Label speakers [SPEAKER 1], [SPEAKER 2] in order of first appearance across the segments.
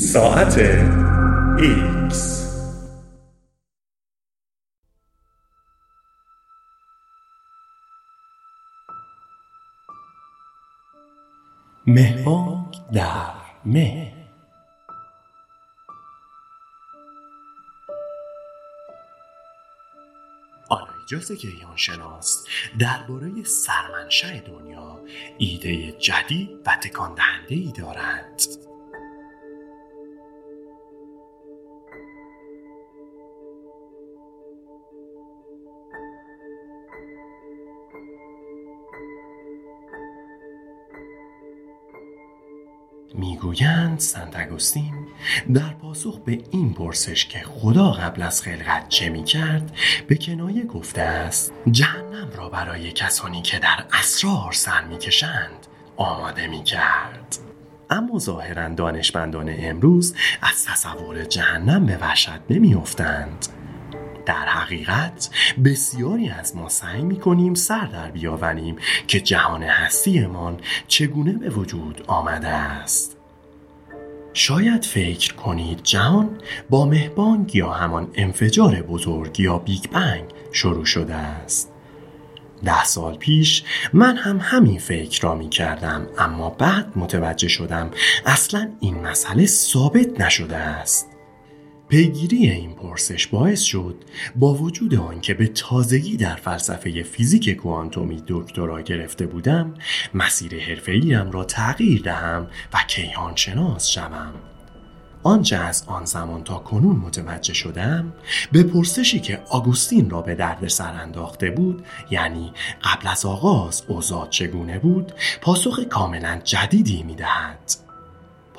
[SPEAKER 1] ساعت ایکس.
[SPEAKER 2] مهبانگ در مه. آنا ایجاس کیهان شناس درباره سرمنشأ دنیا ایده جدید و تکان دهنده ای دارند. می‌گویند سنت اگوستین در پاسخ به این پرسش که خدا قبل از خلقت چه می کرد به کنایه گفته است جهنم را برای کسانی که در اسرار سر می کشند آماده می کرد اما ظاهرا دانشمندان امروز از تصور جهنم به وحشت نمی افتند. در حقیقت بسیاری از ما سعی می کنیم سر در بیاوریم که جهان هستیمان چگونه به وجود آمده است شاید فکر کنید جهان با مهبانگ یا همان انفجار بزرگ یا بیگ بنگ شروع شده است. ده سال پیش من هم همین فکر را می کردم اما بعد متوجه شدم اصلا این مسئله ثابت نشده است. پیگیری این پرسش باعث شد با وجود آنکه به تازگی در فلسفه فیزیک کوانتومی دکترا گرفته بودم مسیر حرفه‌ایم را تغییر دهم و کیهان شناس شوم. آنچه از آن زمان تا کنون متوجه شدم به پرسشی که آگوستین را به درد سر انداخته بود یعنی قبل از آغاز اوضاع چگونه بود پاسخ کاملا جدیدی می‌دهد.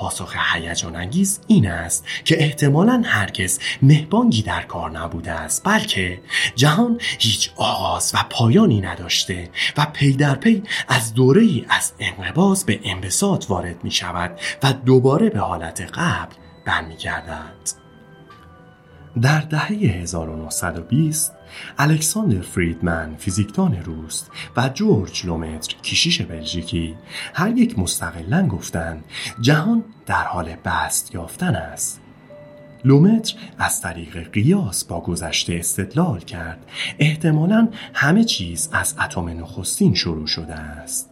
[SPEAKER 2] پاسخ هیجان انگیز این است که احتمالا هرگز مهبانگی در کار نبوده است بلکه جهان هیچ آغاز و پایانی نداشته و پی در پی از دوره ای از انقباض به انبساط وارد می شود و دوباره به حالت قبل برمیگردد. در دهه 1920 الکساندر فریدمن فیزیکدان روس و جورج لومتر کشیش بلژیکی هر یک مستقلا گفتند جهان در حال بست یافتن است. لومتر از طریق قیاس با گذشته استدلال کرد احتمالا همه چیز از اتم نخستین شروع شده است.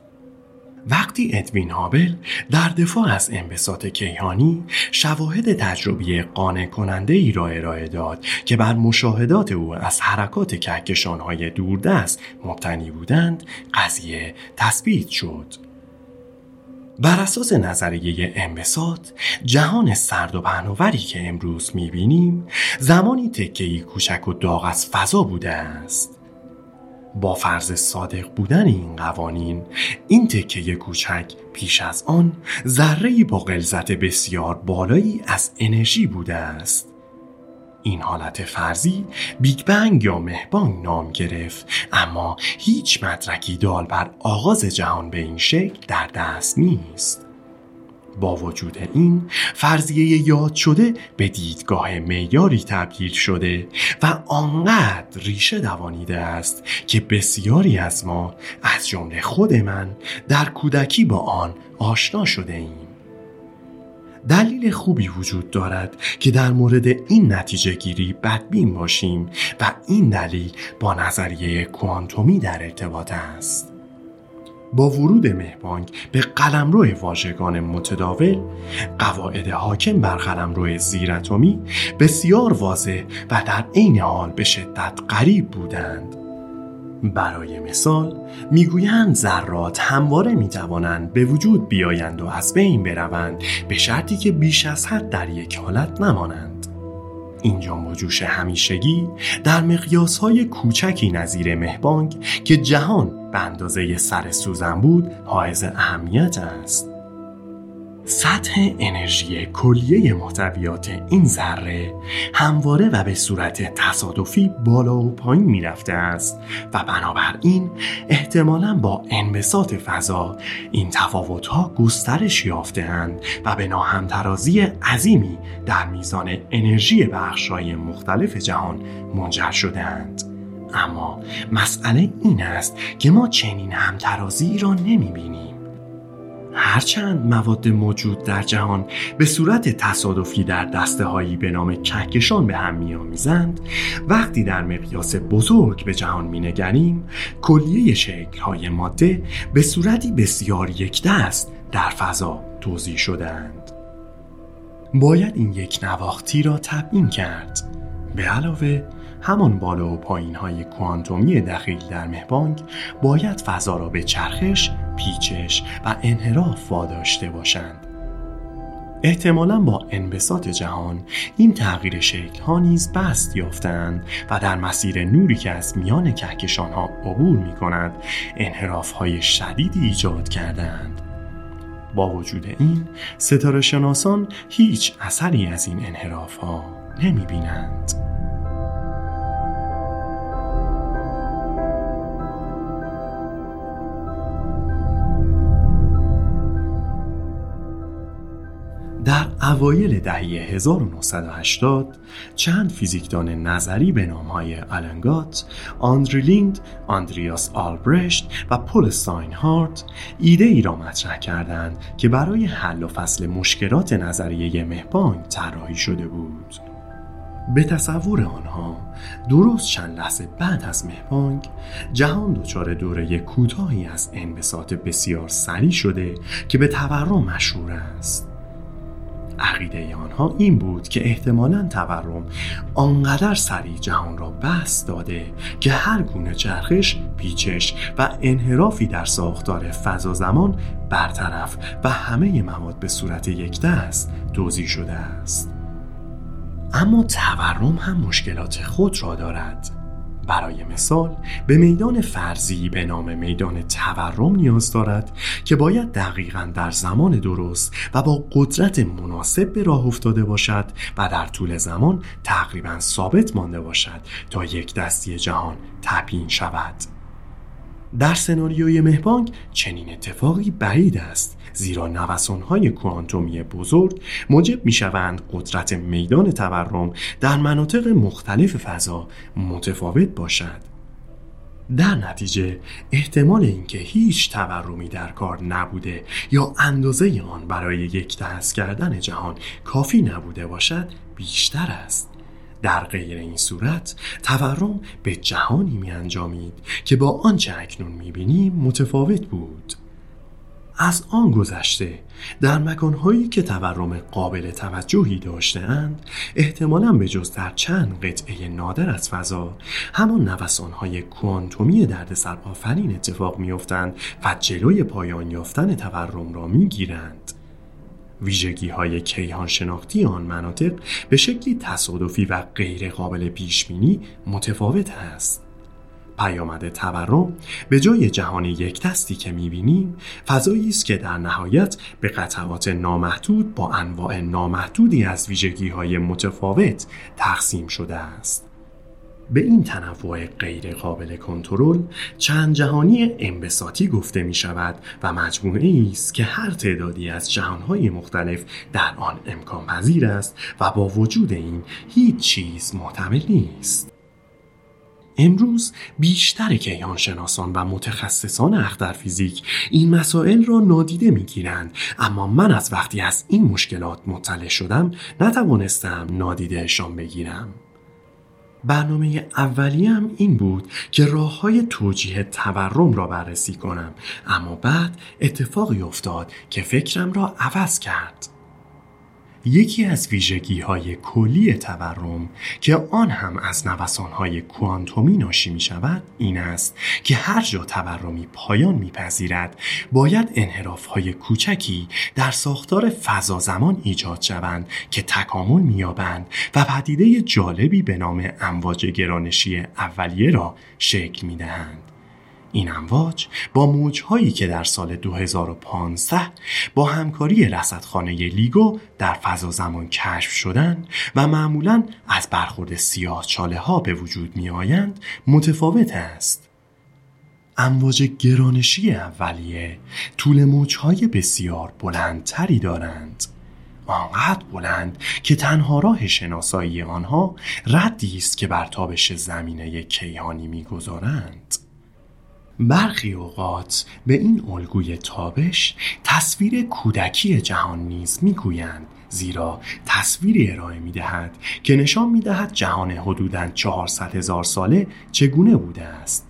[SPEAKER 2] وقتی ادوین هابل در دفاع از انبساط کیهانی شواهد تجربی قانع کننده ای را ارائه داد که بر مشاهدات او از حرکات کهکشانهای دوردست مبتنی بودند قضیه تثبیت شد. بر اساس نظریه انبساط جهان سرد و پهناوری که امروز می‌بینیم زمانی تکهی کوچک و داغ از فضا بوده است. با فرض صادق بودن این قوانین این تکه کوچک پیش از آن ذره با غلظت بسیار بالایی از انرژی بوده است. این حالت فرضی بیگ بنگ یا مهبانگ نام گرفت اما هیچ مدرکی دال بر آغاز جهان به این شکل در دست نیست. با وجود این فرضیه یاد شده به دیدگاه معیاری تبدیل شده و آنقدر ریشه دوانیده است که بسیاری از ما از جمله خود من در کودکی با آن آشنا شده ایم. دلیل خوبی وجود دارد که در مورد این نتیجه گیری بدبین باشیم و این دلیل با نظریه کوانتومی در ارتباط است. با ورود مهبانگ به قلمرو واژگان متداول قواعد حاکم بر قلمرو زیراتمی بسیار واضح و در عین حال به شدت غریب بودند. برای مثال می‌گویند ذرات همواره می‌توانند به وجود بیایند و از بین بروند به شرطی که بیش از حد در یک حالت نمانند. این جنب و جوش همیشگی در مقیاس های کوچکی نظیر مهبانگ که جهان به اندازه سر سوزن بود حائز اهمیت است. سطح انرژی کلیه محتویات این ذره همواره و به صورت تصادفی بالا و پایین می‌رفته است و بنابراین احتمالا با انبساط فضا این تفاوتها گسترش یافتهاند و به ناهمترازی عظیمی در میزان انرژی بخشهای مختلف جهان منجر شدهاند. اما مسئله این است که ما چنین همترازی را نمی بینیم هرچند مواد موجود در جهان به صورت تصادفی در دسته هایی به نام کهکشان به هم میآمیزند وقتی در مقیاس بزرگ به جهان مینگریم کلیه شکل های ماده به صورتی بسیار یک دست در فضا توضیح شدند باید این یک نواختی را تبیین کرد. به علاوه همان بالا و پایین های کوانتومی دخیل در مهبانگ باید فضا را به چرخش، پیچش و انحراف واداشته باشند. احتمالا با انبساط جهان این تغییر شکل ها نیز بست یافتند و در مسیر نوری که از میان کهکشان ها عبور می کند انحراف های شدیدی ایجاد کردند. با وجود این ستاره شناسان هیچ اثری از این انحراف ها نمی بینند. اوایل دهه 1980 چند فیزیکدان نظری به نامهای آلنگات، آندریلیند، آندریاس آلبرشت و پول هارت ایده ای را مطرح کردند که برای حل و فصل مشکلات نظریه مهبانگ طراحی شده بود. به تصور آنها درست چند لحظه بعد از مهبانگ جهان دچار دوره کوتاهی از انبساط بسیار سریع شده که به تورم مشهور است عقیده آنها این بود که احتمالا تورم آنقدر سریع جهان را بست داده که هر گونه چرخش، پیچش و انحرافی در ساختار فضا زمان برطرف و همه مواد به صورت یک دست توضیح شده است. اما تورم هم مشکلات خود را دارد. برای مثال به میدان فرضی به نام میدان تورم نیاز دارد که باید دقیقا در زمان درست و با قدرت مناسب به راه افتاده باشد و در طول زمان تقریبا ثابت مانده باشد تا یک دستی جهان تبیین شود. در سناریوی مهبانگ چنین اتفاقی بعید است زیرا نوسانهای کوانتومی بزرگ موجب می شوند قدرت میدان تورم در مناطق مختلف فضا متفاوت باشد. در نتیجه احتمال اینکه هیچ تورمی در کار نبوده یا اندازه آن برای یک دست کردن جهان کافی نبوده باشد بیشتر است. در غیر این صورت تورم به جهانی می انجامید که با آنچه اکنون می بینیم متفاوت بود. از آن گذشته در مکانهایی که تورم قابل توجهی داشتهاند احتمالا به جز در چند قطعه نادر از فضا همان نوسانهای کوانتومی دردسر آفرین اتفاق میافتند و جلوی پایان یافتن تورم را می‌گیرند. ویژگی های کیهان شناختی آن مناطق به شکلی تصادفی و غیر قابل پیش بینی متفاوت است. پیامد تورم به جای جهان یک دستی که می‌بینیم فضایی است که در نهایت به قطعات نامحدود با انواع نامحدودی از ویژگی های متفاوت تقسیم شده است به این تنوع غیر قابل کنترل چند جهانی انبساطی گفته می شود و مجموعه است که هر تعدادی از جهانهای مختلف در آن امکان پذیر است و با وجود این هیچ چیز محتمل نیست. امروز بیشتر کیهانشناسان و متخصصان اختر فیزیک این مسائل را نادیده می‌گیرند. اما من از وقتی از این مشکلات مطلع شدم نتوانستم نادیدهشان بگیرم. برنامه هم این بود که راه های توجیه تورم را بررسی کنم. اما بعد اتفاقی افتاد که فکرم را عوض کرد. یکی از ویژگی های کلی تورم که آن هم از نوسان های کوانتومی ناشی می شود این است که هر جا تورمی پایان میپذیرد باید انحراف های کوچکی در ساختار فضا زمان ایجاد شوند که تکامل مییابند و پدیده جالبی به نام امواج گرانشی اولیه را شکل می دهند. این امواج با موجهایی که در سال 2015 با همکاری رصدخانه لیگو در فضا زمان کشف شدند و معمولا از برخورد سیاه چاله ها به وجود می آیند متفاوت است. امواج گرانشی اولیه طول موجهای بسیار بلندتری دارند. آنقدر بلند که تنها راه شناسایی آنها ردی است که بر تابش زمینه کیهانی می‌گذارند. برخی اوقات به این الگوی تابش تصویر کودکی جهان نیز می‌گویند زیرا تصویری ارائه می دهد که نشان می دهد جهان حدوداً 400 هزار ساله چگونه بوده است.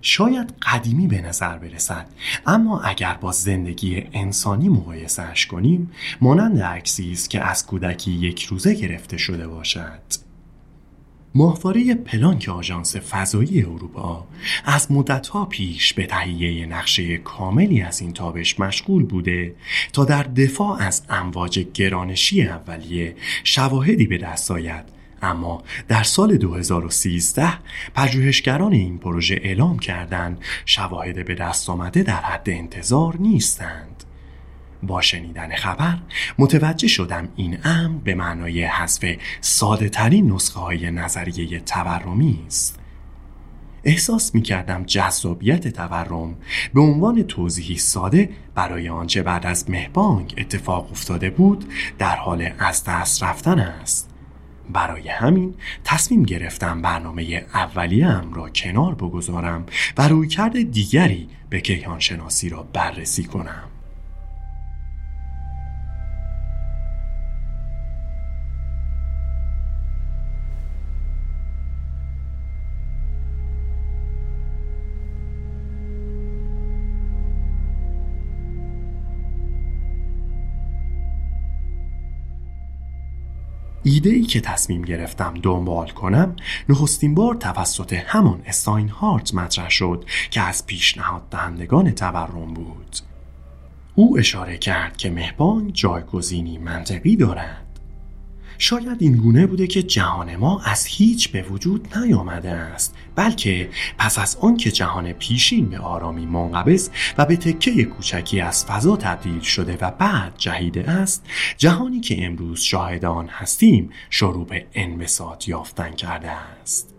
[SPEAKER 2] شاید قدیمی به نظر برسد اما اگر با زندگی انسانی مقایسهش کنیم مانند عکسی است که از کودکی یک روزه گرفته شده باشد. ماهواره پلانک آژانس فضایی اروپا از مدتها پیش به تهیه نقشه کاملی از این تابش مشغول بوده تا در دفاع از امواج گرانشی اولیه شواهدی به دست آید. اما در سال 2013 پژوهشگران این پروژه اعلام کردند شواهد به دست آمده در حد انتظار نیستند. با شنیدن خبر متوجه شدم این امر به معنای حذف ساده ترین نسخه های نظریه تورمی است. احساس می کردم جذابیت تورم به عنوان توضیحی ساده برای آنچه بعد از مهبانگ اتفاق افتاده بود در حال از دست رفتن است. برای همین تصمیم گرفتم برنامه ام را کنار بگذارم و رویکرد دیگری به کیهانشناسی را بررسی کنم. ایده ای که تصمیم گرفتم دنبال کنم نخستین بار توسط همان استاین هارت مطرح شد که از پیشنهاد دهندگان تورم بود. او اشاره کرد که مهبان جایگزینی منطقی دارد. شاید این گونه بوده که جهان ما از هیچ به وجود نیامده است بلکه پس از آنکه جهان پیشین به آرامی منقبض و به تکه کوچکی از فضا تبدیل شده و بعد جهیده است جهانی که امروز شاهد آن هستیم شروع به انبساط یافتن کرده است.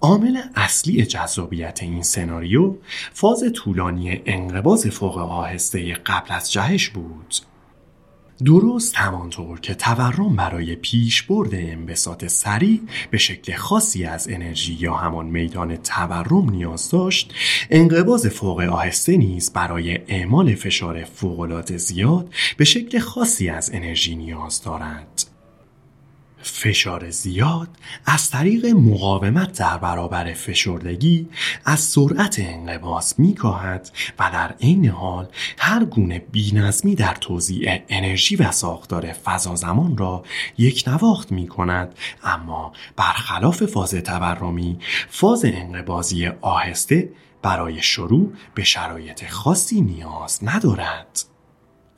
[SPEAKER 2] عامل اصلی جذابیت این سناریو فاز طولانی انقباز فوق آهسته قبل از جهش بود. درست همانطور که تورم برای پیشبرد انبساط سریع به شکل خاصی از انرژی یا همان میدان تورم نیاز داشت انقباز فوق آهسته نیز برای اعمال فشار فوقالعاده زیاد به شکل خاصی از انرژی نیاز دارد فشار زیاد از طریق مقاومت در برابر فشردگی از سرعت انقباض میکاهد و در عین حال هر گونه بینظمی در توزیع انرژی و ساختار فضا زمان را یک نواخت می کند اما برخلاف فاز تورمی فاز انقباضی آهسته برای شروع به شرایط خاصی نیاز ندارد.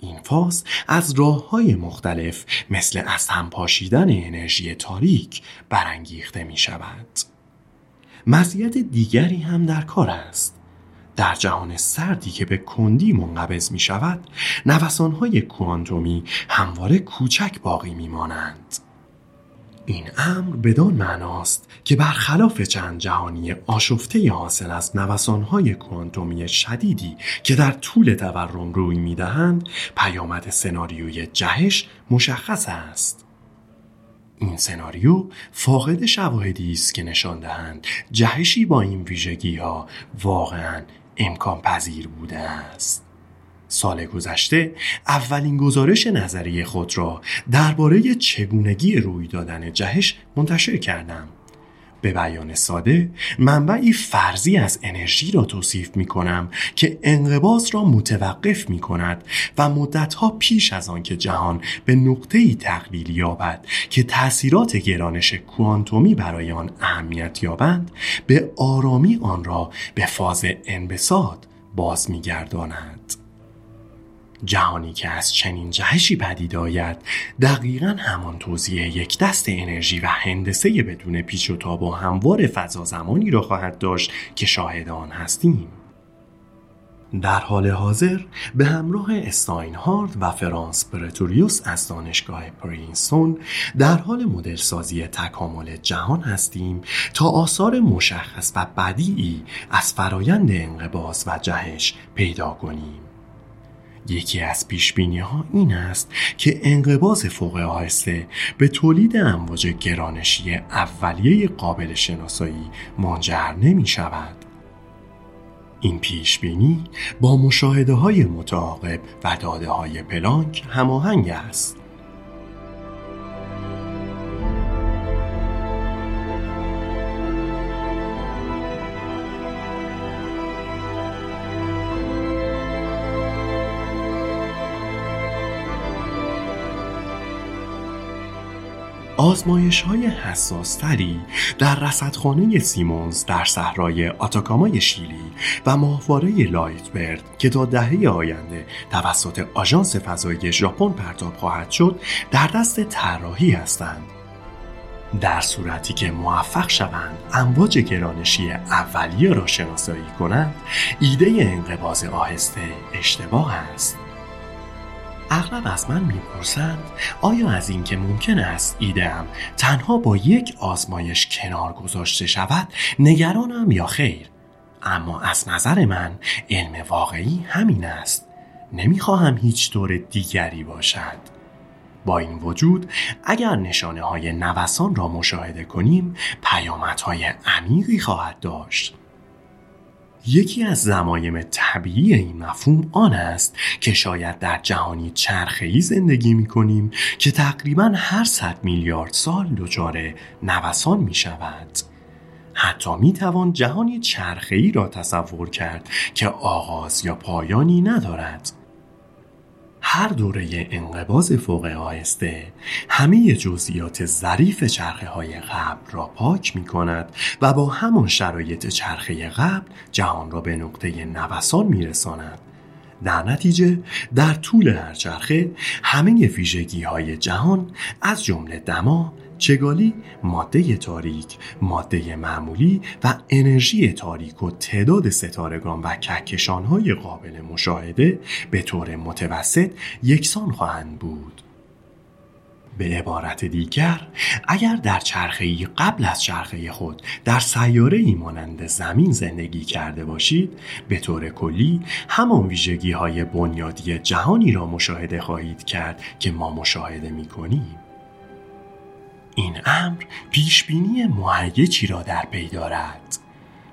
[SPEAKER 2] این فاز از راه های مختلف مثل از هم پاشیدن انرژی تاریک برانگیخته می شود. مزیت دیگری هم در کار است. در جهان سردی که به کندی منقبض می شود نوسان های کوانتومی همواره کوچک باقی می مانند. این امر بدان معناست که برخلاف چند جهانی آشفته حاصل از نوسانهای کوانتومی شدیدی که در طول تورم روی می‌دهند پیامد سناریوی جهش مشخص است. این سناریو فاقد شواهدی است که نشان دهند جهشی با این ویژگی ها واقعا امکان پذیر بوده است. سال گذشته اولین گزارش نظری خود را درباره چگونگی روی دادن جهش منتشر کردم به بیان ساده منبعی فرضی از انرژی را توصیف می کنم که انقباض را متوقف می کند و مدتها پیش از آنکه جهان به نقطه ای تقلیل یابد که تاثیرات گرانش کوانتومی برای آن اهمیت یابند به آرامی آن را به فاز انبساط باز می گرداند. جهانی که از چنین جهشی پدید آید. دقیقا همان توضیح یک دست انرژی و هندسه بدون پیچ و تاب و هموار فضا زمانی را خواهد داشت که شاهد آن هستیم. در حال حاضر به همراه استاینهارد و فرانس پرتوریوس از دانشگاه پرینستون در حال مدلسازی تکامل جهان هستیم تا آثار مشخص و بدیعی از فرایند انقباض و جهش پیدا کنیم. یکی از پیش ها این است که انقباض فوق آهسته به تولید امواج گرانشی اولیه قابل شناسایی منجر نمی شود. این پیش بینی با مشاهده های متعاقب و داده های پلانک هماهنگ است آزمایش های حساس تری در رصدخانه سیمونز در صحرای آتاکامای شیلی و ماهواره لایتبرد که تا دهه آینده توسط آژانس فضایی ژاپن پرتاب خواهد شد در دست طراحی هستند. در صورتی که موفق شوند امواج گرانشی اولیه را شناسایی کنند ایده انقباز آهسته اشتباه است. اغلب از من می‌پرسند آیا از اینکه ممکن است ایدم تنها با یک آزمایش کنار گذاشته شود نگرانم یا خیر؟ اما از نظر من علم واقعی همین است. نمی‌خواهم هیچ طور دیگری باشد. با این وجود اگر نشانه های نوسان را مشاهده کنیم پیامدهای عمیقی خواهد داشت. یکی از زمایم طبیعی این مفهوم آن است که شاید در جهانی چرخه‌ای زندگی می کنیم که تقریبا هر صد میلیارد سال دچار نوسان می شود. حتی می توان جهانی چرخه‌ای را تصور کرد که آغاز یا پایانی ندارد. هر دوره انقباز فوق آهسته همه جزئیات ظریف چرخه های قبل را پاک می کند و با همان شرایط چرخه قبل جهان را به نقطه نوسان می رساند. در نتیجه در طول هر چرخه همه ویژگی های جهان از جمله دما، چگالی ماده تاریک، ماده معمولی و انرژی تاریک و تعداد ستارگان و کهکشانهای قابل مشاهده به طور متوسط یکسان خواهند بود. به عبارت دیگر اگر در چرخه قبل از چرخه خود در سیاره ای مانند زمین زندگی کرده باشید به طور کلی همان ویژگی های بنیادی جهانی را مشاهده خواهید کرد که ما مشاهده می کنیم. این امر پیشبینی مهیجی را در پی دارد.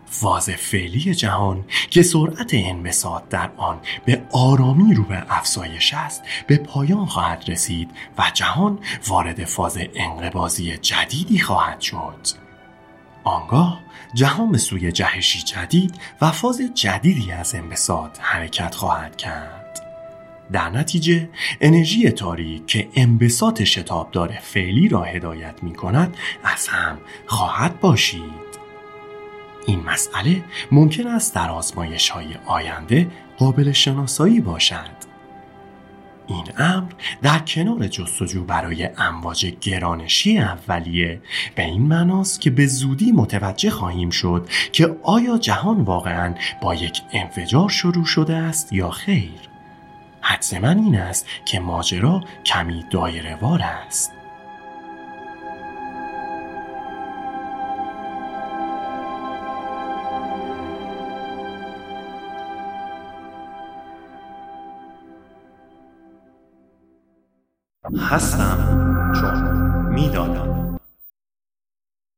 [SPEAKER 2] فاز فعلی جهان که سرعت انبساط در آن به آرامی رو به افزایش است به پایان خواهد رسید و جهان وارد فاز انقبازی جدیدی خواهد شد. آنگاه جهان به سوی جهشی جدید و فاز جدیدی از انبساط حرکت خواهد کرد. در نتیجه انرژی تاریک که انبساط شتابدار فعلی را هدایت می کند از هم خواهد باشید. این مسئله ممکن است در آزمایش های آینده قابل شناسایی باشد این امر در کنار جستجو برای امواج گرانشی اولیه به این معناست که به زودی متوجه خواهیم شد که آیا جهان واقعا با یک انفجار شروع شده است یا خیر. حدس من این است که ماجرا کمی دایره وار است.
[SPEAKER 1] هستم چون می‌دانم.